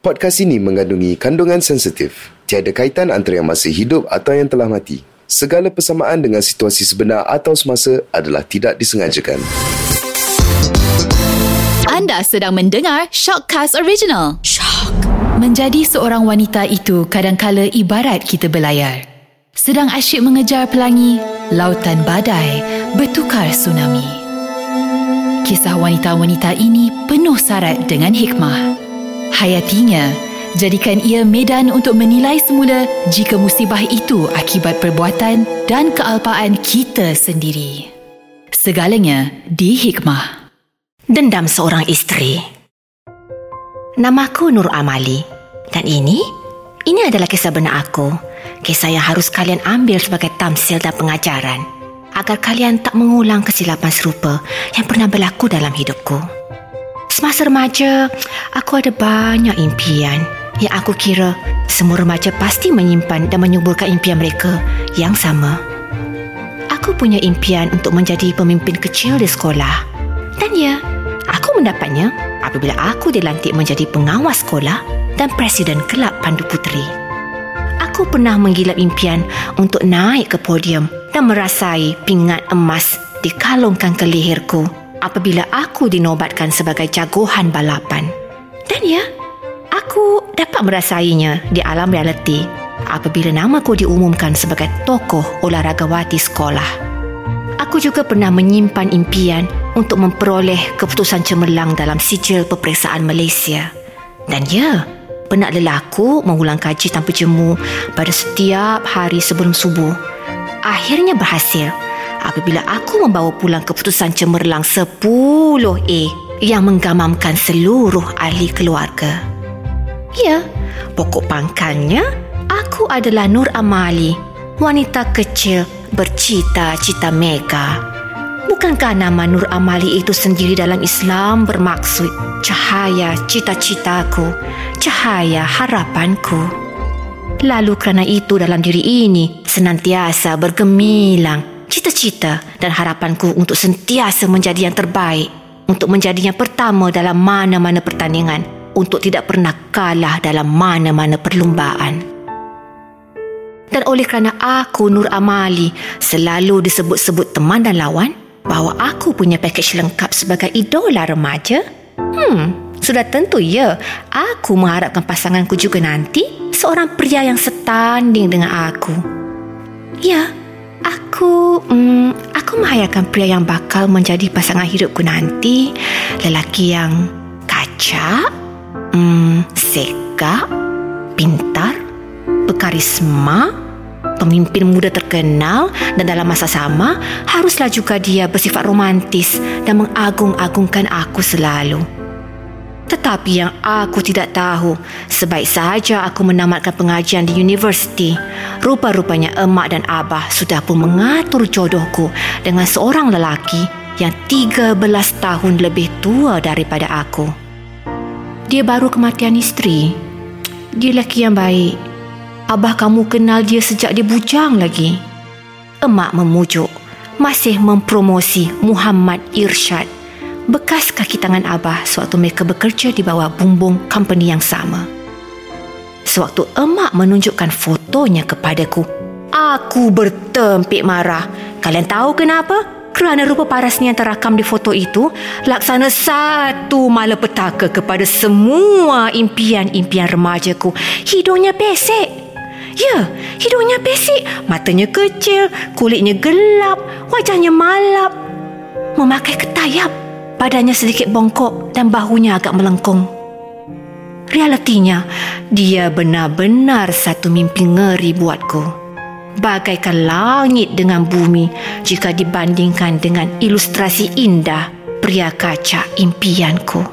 Podcast ini mengandungi kandungan sensitif. Tiada kaitan antara yang masih hidup atau yang telah mati. Segala persamaan dengan situasi sebenar atau semasa adalah tidak disengajakan. Anda sedang mendengar Shockcast Original. Shock. Menjadi seorang wanita itu kadangkala ibarat kita berlayar. Sedang asyik mengejar pelangi, lautan badai bertukar tsunami. Kisah wanita-wanita ini penuh syarat dengan hikmah. Hayatinya, jadikan ia medan untuk menilai semula jika musibah itu akibat perbuatan dan kealpaan kita sendiri. Segalanya di hikmah. Dendam seorang isteri. Namaku Nur Amali dan ini ini adalah kisah benar aku. Kisah yang harus kalian ambil sebagai tamsil dan pengajaran agar kalian tak mengulang kesilapan serupa yang pernah berlaku dalam hidupku. Semasa remaja, aku ada banyak impian yang aku kira semua remaja pasti menyimpan dan menyuburkan impian mereka yang sama. Aku punya impian untuk menjadi pemimpin kecil di sekolah. Dan ya, aku mendapatnya apabila aku dilantik menjadi pengawas sekolah dan presiden kelab Pandu Puteri. Aku pernah menggilap impian untuk naik ke podium dan merasai pingat emas dikalungkan ke leherku apabila aku dinobatkan sebagai jagoan balapan. Dan ya, aku dapat merasainya di alam realiti apabila namaku diumumkan sebagai tokoh olahragawati sekolah. Aku juga pernah menyimpan impian untuk memperoleh keputusan cemerlang dalam sijil peperiksaan Malaysia. Dan ya, penat lelaku mengulang kaji tanpa jemu pada setiap hari sebelum subuh. Akhirnya berhasil apabila aku membawa pulang keputusan cemerlang 10A yang menggamamkan seluruh ahli keluarga. Ya, pokok pangkalnya, aku adalah Nur Amali, wanita kecil bercita-cita mega. Bukankah nama Nur Amali itu sendiri dalam Islam bermaksud cahaya cita-citaku, cahaya harapanku? Lalu kerana itu dalam diri ini senantiasa bergemilang cita-cita dan harapanku untuk sentiasa menjadi yang terbaik, untuk menjadi yang pertama dalam mana-mana pertandingan, untuk tidak pernah kalah dalam mana-mana perlumbaan. Dan oleh kerana aku Nur Amali selalu disebut-sebut teman dan lawan, bahawa aku punya pakej lengkap sebagai idola remaja, hmm, sudah tentu ya, aku mengharapkan pasanganku juga nanti seorang pria yang setanding dengan aku. Ya, Aku mm, aku menghayalkan pria yang bakal menjadi pasangan hidupku nanti lelaki yang kacak, mm, seka, pintar, berkarisma, pemimpin muda terkenal dan dalam masa sama haruslah juga dia bersifat romantis dan mengagung-agungkan aku selalu. Tetapi yang aku tidak tahu, sebaik sahaja aku menamatkan pengajian di universiti, rupa-rupanya emak dan abah sudah pun mengatur jodohku dengan seorang lelaki yang 13 tahun lebih tua daripada aku. Dia baru kematian isteri. Dia lelaki yang baik. Abah kamu kenal dia sejak dia bujang lagi. Emak memujuk, masih mempromosi Muhammad Irsyad bekas kaki tangan Abah sewaktu mereka bekerja di bawah bumbung company yang sama. Sewaktu emak menunjukkan fotonya kepadaku, aku bertempik marah. Kalian tahu kenapa? Kerana rupa parasnya yang terakam di foto itu laksana satu malapetaka kepada semua impian-impian remajaku. Hidungnya pesek. Ya, hidungnya pesek, matanya kecil, kulitnya gelap, wajahnya malap. Memakai ketayap Badannya sedikit bongkok dan bahunya agak melengkung. Realitinya, dia benar-benar satu mimpi ngeri buatku. Bagaikan langit dengan bumi jika dibandingkan dengan ilustrasi indah pria kaca impianku.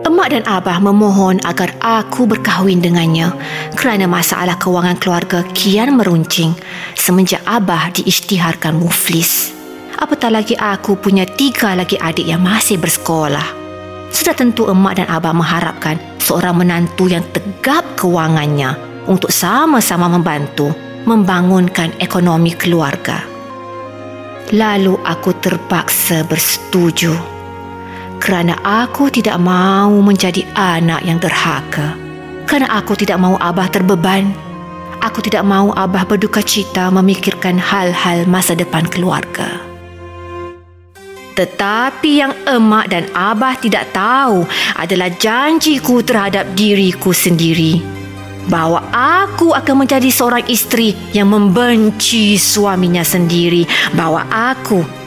Emak dan abah memohon agar aku berkahwin dengannya kerana masalah kewangan keluarga kian meruncing semenjak abah diisytiharkan muflis apatah lagi aku punya tiga lagi adik yang masih bersekolah. Sudah tentu emak dan abah mengharapkan seorang menantu yang tegap kewangannya untuk sama-sama membantu membangunkan ekonomi keluarga. Lalu aku terpaksa bersetuju. kerana aku tidak mahu menjadi anak yang derhaka. Kerana aku tidak mahu Abah terbeban. Aku tidak mahu Abah berduka cita memikirkan hal-hal masa depan keluarga. Tetapi yang emak dan Abah tidak tahu adalah janjiku terhadap diriku sendiri. Bahawa aku akan menjadi seorang isteri yang membenci suaminya sendiri. Bahawa aku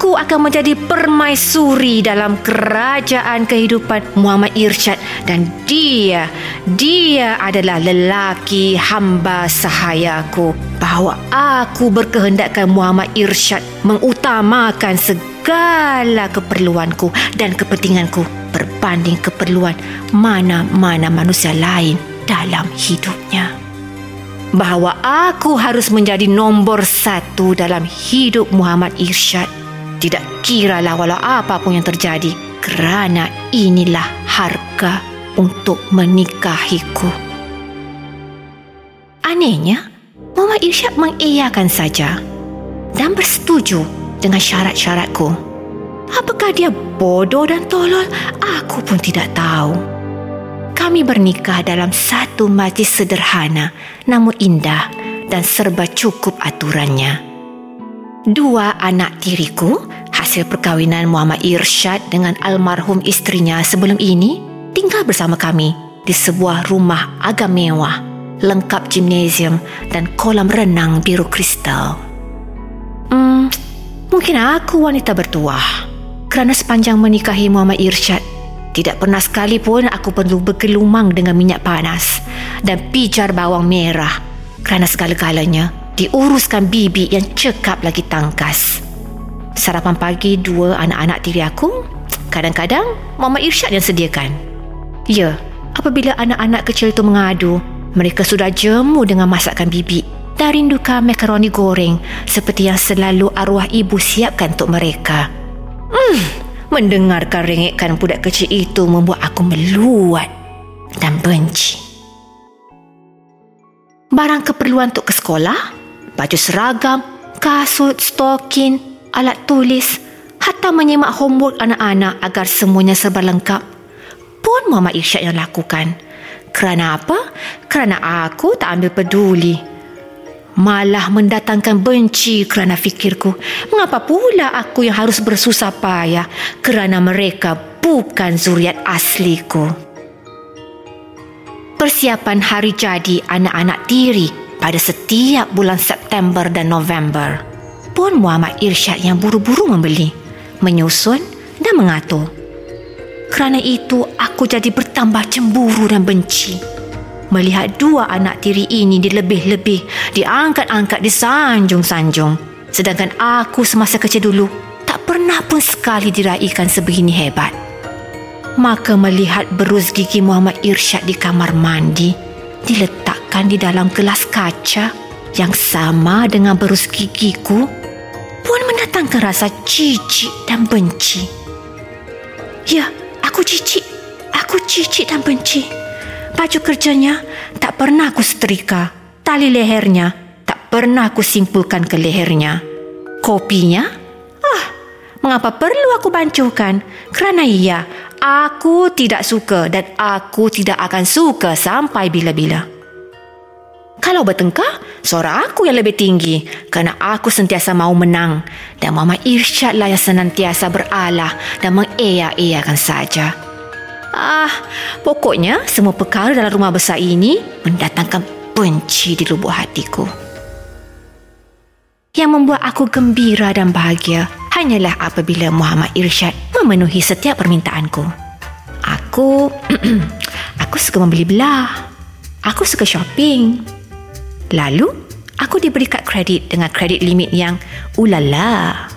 aku akan menjadi permaisuri dalam kerajaan kehidupan Muhammad Irsyad dan dia dia adalah lelaki hamba sahayaku bahawa aku berkehendakkan Muhammad Irsyad mengutamakan segala keperluanku dan kepentinganku berbanding keperluan mana-mana manusia lain dalam hidupnya. Bahawa aku harus menjadi nombor satu dalam hidup Muhammad Irsyad. Tidak kiralah walau apapun yang terjadi kerana inilah harga untuk menikahiku. Anehnya, Muhammad Irsyad mengiyakan saja dan bersetuju dengan syarat-syaratku. Apakah dia bodoh dan tolol? Aku pun tidak tahu kami bernikah dalam satu majlis sederhana namun indah dan serba cukup aturannya. Dua anak tiriku, hasil perkahwinan Muhammad Irsyad dengan almarhum istrinya sebelum ini, tinggal bersama kami di sebuah rumah agak mewah, lengkap gimnasium dan kolam renang biru kristal. Hmm, mungkin aku wanita bertuah kerana sepanjang menikahi Muhammad Irsyad, tidak pernah sekalipun aku perlu bergelumang dengan minyak panas dan pijar bawang merah kerana segala-galanya diuruskan bibi yang cekap lagi tangkas. Sarapan pagi dua anak-anak tiri aku, kadang-kadang Mama Irsyad yang sediakan. Ya, apabila anak-anak kecil itu mengadu, mereka sudah jemu dengan masakan bibi dan rindukan makaroni goreng seperti yang selalu arwah ibu siapkan untuk mereka. Hmm, Mendengarkan ringikkan budak kecil itu membuat aku meluat dan benci. Barang keperluan untuk ke sekolah, baju seragam, kasut, stokin, alat tulis, hatta menyemak homework anak-anak agar semuanya serba lengkap, pun Muhammad Irsyad yang lakukan. Kerana apa? Kerana aku tak ambil peduli malah mendatangkan benci kerana fikirku. Mengapa pula aku yang harus bersusah payah kerana mereka bukan zuriat asliku? Persiapan hari jadi anak-anak tiri pada setiap bulan September dan November pun Muhammad Irsyad yang buru-buru membeli, menyusun dan mengatur. Kerana itu aku jadi bertambah cemburu dan benci melihat dua anak tiri ini dilebih-lebih, diangkat-angkat, disanjung-sanjung. Sedangkan aku semasa kecil dulu tak pernah pun sekali diraikan sebegini hebat. Maka melihat berus gigi Muhammad Irsyad di kamar mandi, diletakkan di dalam gelas kaca yang sama dengan berus gigiku, pun mendatangkan rasa cicik dan benci. Ya, aku cicik. Aku cicik dan benci. Baju kerjanya tak pernah aku setrika. Tali lehernya tak pernah aku simpulkan ke lehernya. Kopinya? Ah, mengapa perlu aku bancuhkan? Kerana iya, aku tidak suka dan aku tidak akan suka sampai bila-bila. Kalau bertengkar, suara aku yang lebih tinggi kerana aku sentiasa mahu menang dan Mama Irsyad lah yang senantiasa beralah dan mengeyak-eyakan saja. Ah, pokoknya semua perkara dalam rumah besar ini mendatangkan benci di lubuk hatiku. Yang membuat aku gembira dan bahagia hanyalah apabila Muhammad Irsyad memenuhi setiap permintaanku. Aku aku suka membeli belah. Aku suka shopping. Lalu, aku diberi kad kredit dengan kredit limit yang ulala.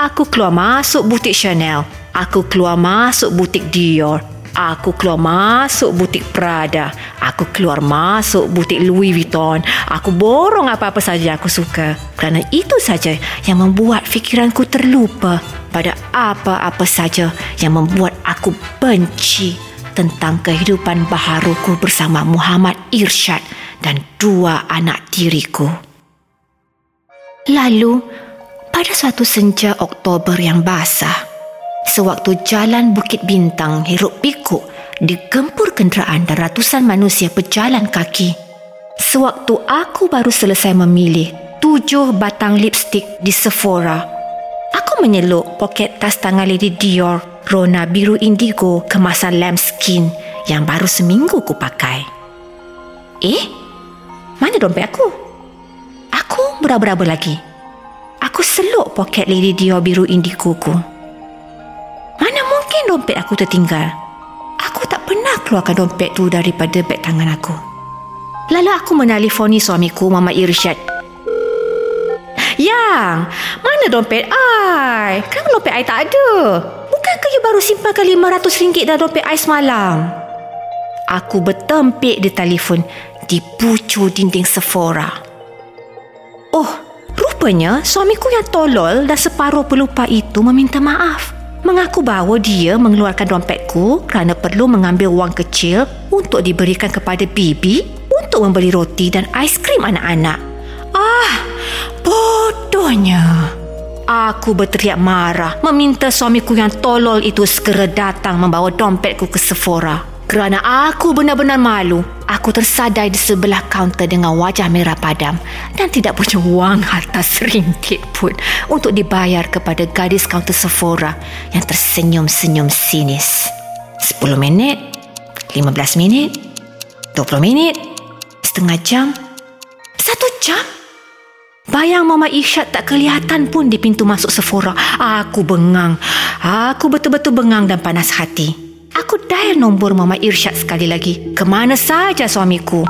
Aku keluar masuk butik Chanel. Aku keluar masuk butik Dior. Aku keluar masuk butik Prada. Aku keluar masuk butik Louis Vuitton. Aku borong apa-apa saja aku suka. Kerana itu saja yang membuat fikiranku terlupa pada apa-apa saja yang membuat aku benci tentang kehidupan baharuku bersama Muhammad Irsyad dan dua anak tiriku. Lalu, pada suatu senja Oktober yang basah, Sewaktu jalan Bukit Bintang hiruk pikuk digempur kenderaan dan ratusan manusia berjalan kaki. Sewaktu aku baru selesai memilih tujuh batang lipstick di Sephora, aku menyeluk poket tas tangan Lady Dior Rona biru indigo kemasan lambskin yang baru seminggu ku pakai. Eh, mana dompet aku? Aku beraba-raba lagi. Aku seluk poket Lady Dior biru indigo ku. Mana mungkin dompet aku tertinggal? Aku tak pernah keluarkan dompet tu daripada beg tangan aku. Lalu aku menelefoni suamiku, Mama Irsyad. Yang, mana dompet I? Kan dompet I tak ada. Bukankah you baru simpankan RM500 dalam dompet I semalam? Aku bertempik di telefon di pucuk dinding Sephora. Oh, rupanya suamiku yang tolol dan separuh pelupa itu meminta maaf mengaku bahawa dia mengeluarkan dompetku kerana perlu mengambil wang kecil untuk diberikan kepada bibi untuk membeli roti dan aiskrim anak-anak. Ah, bodohnya. Aku berteriak marah meminta suamiku yang tolol itu segera datang membawa dompetku ke Sephora. Kerana aku benar-benar malu, aku tersadai di sebelah kaunter dengan wajah merah padam dan tidak punya wang harta seringgit pun untuk dibayar kepada gadis kaunter Sephora yang tersenyum-senyum sinis. 10 minit, 15 minit, 20 minit, setengah jam, satu jam. Bayang Mama Isyad tak kelihatan pun di pintu masuk Sephora. Aku bengang. Aku betul-betul bengang dan panas hati. Aku dial nombor Mama Irsyad sekali lagi. Kemana saja suamiku?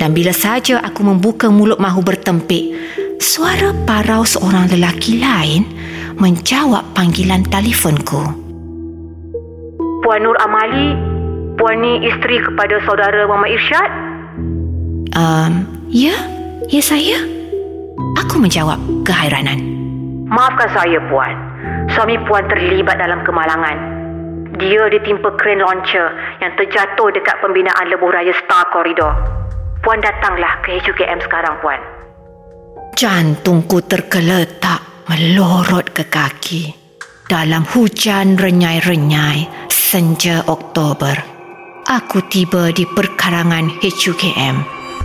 Dan bila saja aku membuka mulut mahu bertempik, suara parau seorang lelaki lain menjawab panggilan telefonku. Puan Nur Amali, Puan ni isteri kepada saudara Mama Irsyad? Um, ya, ya saya. Aku menjawab keheranan. Maafkan saya, Puan. Suami Puan terlibat dalam kemalangan. Dia ditimpa kren launcher yang terjatuh dekat pembinaan lebuh raya Star Corridor. Puan datanglah ke HUKM sekarang, Puan. Jantungku tergeletak melorot ke kaki. Dalam hujan renyai-renyai senja Oktober, aku tiba di perkarangan HUKM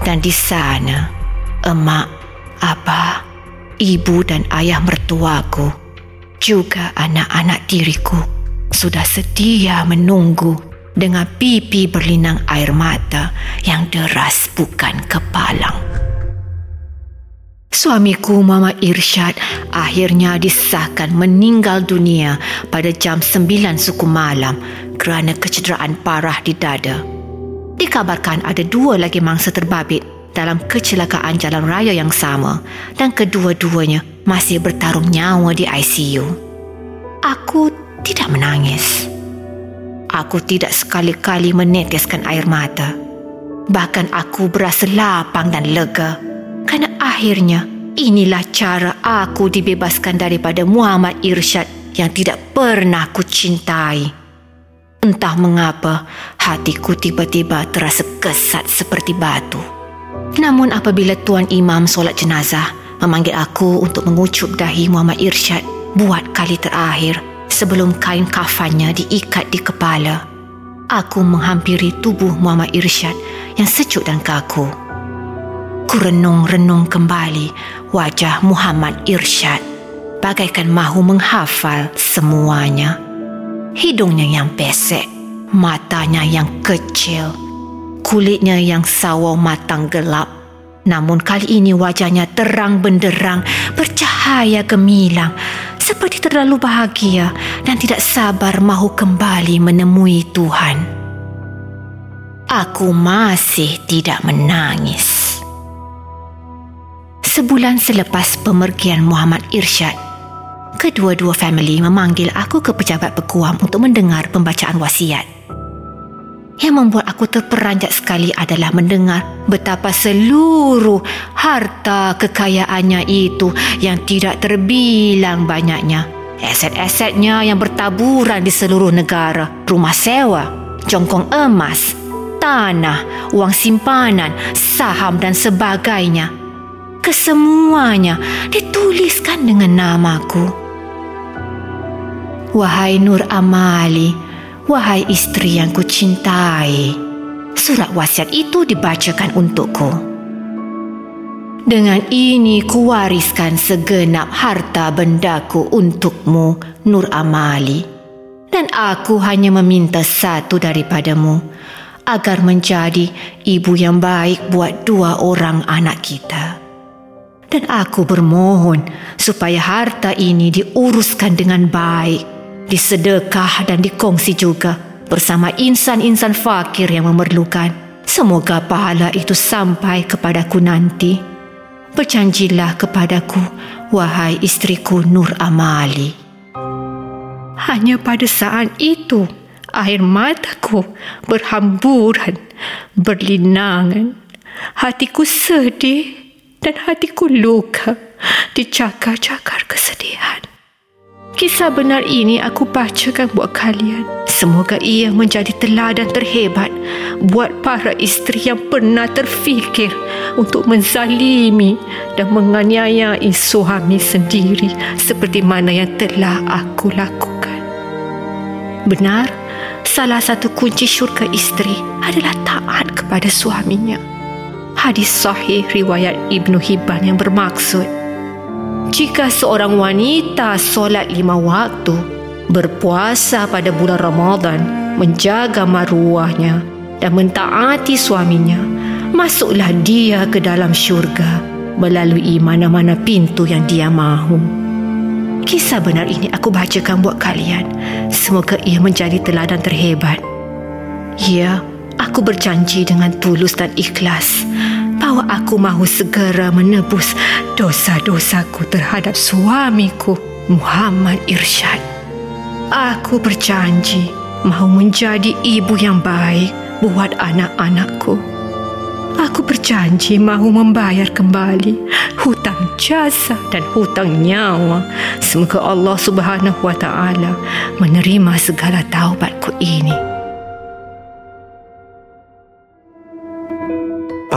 dan di sana emak, abah, ibu dan ayah mertuaku juga anak-anak diriku sudah setia menunggu dengan pipi berlinang air mata yang deras bukan kepalang. Suamiku Mama Irsyad akhirnya disahkan meninggal dunia pada jam 9 suku malam kerana kecederaan parah di dada. Dikabarkan ada dua lagi mangsa terbabit dalam kecelakaan jalan raya yang sama dan kedua-duanya masih bertarung nyawa di ICU. Aku tidak menangis. Aku tidak sekali-kali meneteskan air mata. Bahkan aku berasa lapang dan lega kerana akhirnya inilah cara aku dibebaskan daripada Muhammad Irsyad yang tidak pernah ku cintai. Entah mengapa hatiku tiba-tiba terasa kesat seperti batu. Namun apabila Tuan Imam solat jenazah memanggil aku untuk mengucup dahi Muhammad Irsyad buat kali terakhir, sebelum kain kafannya diikat di kepala. Aku menghampiri tubuh Muhammad Irsyad yang sejuk dan kaku. Kurenung-renung kembali wajah Muhammad Irsyad bagaikan mahu menghafal semuanya. Hidungnya yang pesek, matanya yang kecil, kulitnya yang sawo matang gelap. Namun kali ini wajahnya terang benderang, bercahaya gemilang seperti terlalu bahagia dan tidak sabar mahu kembali menemui Tuhan. Aku masih tidak menangis. Sebulan selepas pemergian Muhammad Irsyad, kedua-dua family memanggil aku ke pejabat pekuam untuk mendengar pembacaan wasiat. Yang membuat aku terperanjat sekali adalah mendengar betapa seluruh harta kekayaannya itu yang tidak terbilang banyaknya. Aset-asetnya yang bertaburan di seluruh negara, rumah sewa, jongkong emas, tanah, wang simpanan, saham dan sebagainya. Kesemuanya dituliskan dengan namaku. Wahai Nur Amali, wahai isteri yang ku cintai. Surat wasiat itu dibacakan untukku. Dengan ini kuwariskan segenap harta bendaku untukmu, Nur Amali. Dan aku hanya meminta satu daripadamu, agar menjadi ibu yang baik buat dua orang anak kita. Dan aku bermohon supaya harta ini diuruskan dengan baik, disedekah dan dikongsi juga bersama insan-insan fakir yang memerlukan. Semoga pahala itu sampai kepadaku nanti. Berjanjilah kepadaku, wahai istriku Nur Amali. Hanya pada saat itu, air mataku berhamburan, berlinangan. Hatiku sedih dan hatiku luka dicakar-cakar kesedihan. Kisah benar ini aku bacakan buat kalian. Semoga ia menjadi teladan terhebat buat para isteri yang pernah terfikir untuk menzalimi dan menganiayai suami sendiri seperti mana yang telah aku lakukan. Benar, salah satu kunci syurga isteri adalah taat kepada suaminya. Hadis sahih riwayat Ibnu Hibban yang bermaksud jika seorang wanita solat lima waktu, berpuasa pada bulan Ramadan, menjaga maruahnya dan mentaati suaminya, masuklah dia ke dalam syurga melalui mana-mana pintu yang dia mahu. Kisah benar ini aku bacakan buat kalian. Semoga ia menjadi teladan terhebat. Ya, aku berjanji dengan tulus dan ikhlas bahawa aku mahu segera menebus dosa-dosaku terhadap suamiku Muhammad Irsyad. Aku berjanji mahu menjadi ibu yang baik buat anak-anakku. Aku berjanji mahu membayar kembali hutang jasa dan hutang nyawa. Semoga Allah Subhanahu Wa Taala menerima segala taubatku ini.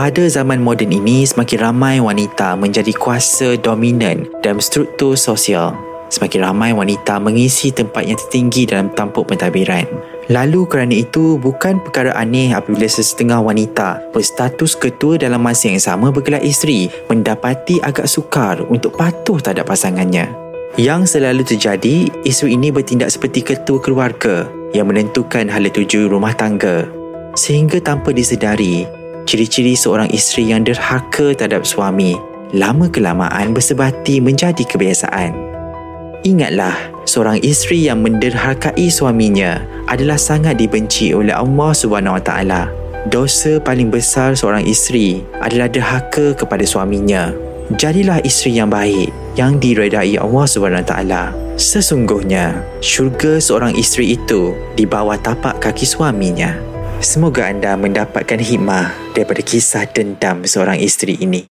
Pada zaman moden ini, semakin ramai wanita menjadi kuasa dominan dalam struktur sosial. Semakin ramai wanita mengisi tempat yang tertinggi dalam tampuk pentadbiran. Lalu kerana itu, bukan perkara aneh apabila sesetengah wanita berstatus ketua dalam masa yang sama bergelar isteri mendapati agak sukar untuk patuh terhadap pasangannya. Yang selalu terjadi, isteri ini bertindak seperti ketua keluarga yang menentukan hala tuju rumah tangga. Sehingga tanpa disedari, ciri-ciri seorang isteri yang derhaka terhadap suami lama kelamaan bersebati menjadi kebiasaan. Ingatlah, seorang isteri yang menderhakai suaminya adalah sangat dibenci oleh Allah Subhanahu Wa Taala. Dosa paling besar seorang isteri adalah derhaka kepada suaminya. Jadilah isteri yang baik yang diredai Allah Subhanahu Wa Taala. Sesungguhnya, syurga seorang isteri itu di bawah tapak kaki suaminya. Semoga anda mendapatkan hikmah daripada kisah dendam seorang isteri ini.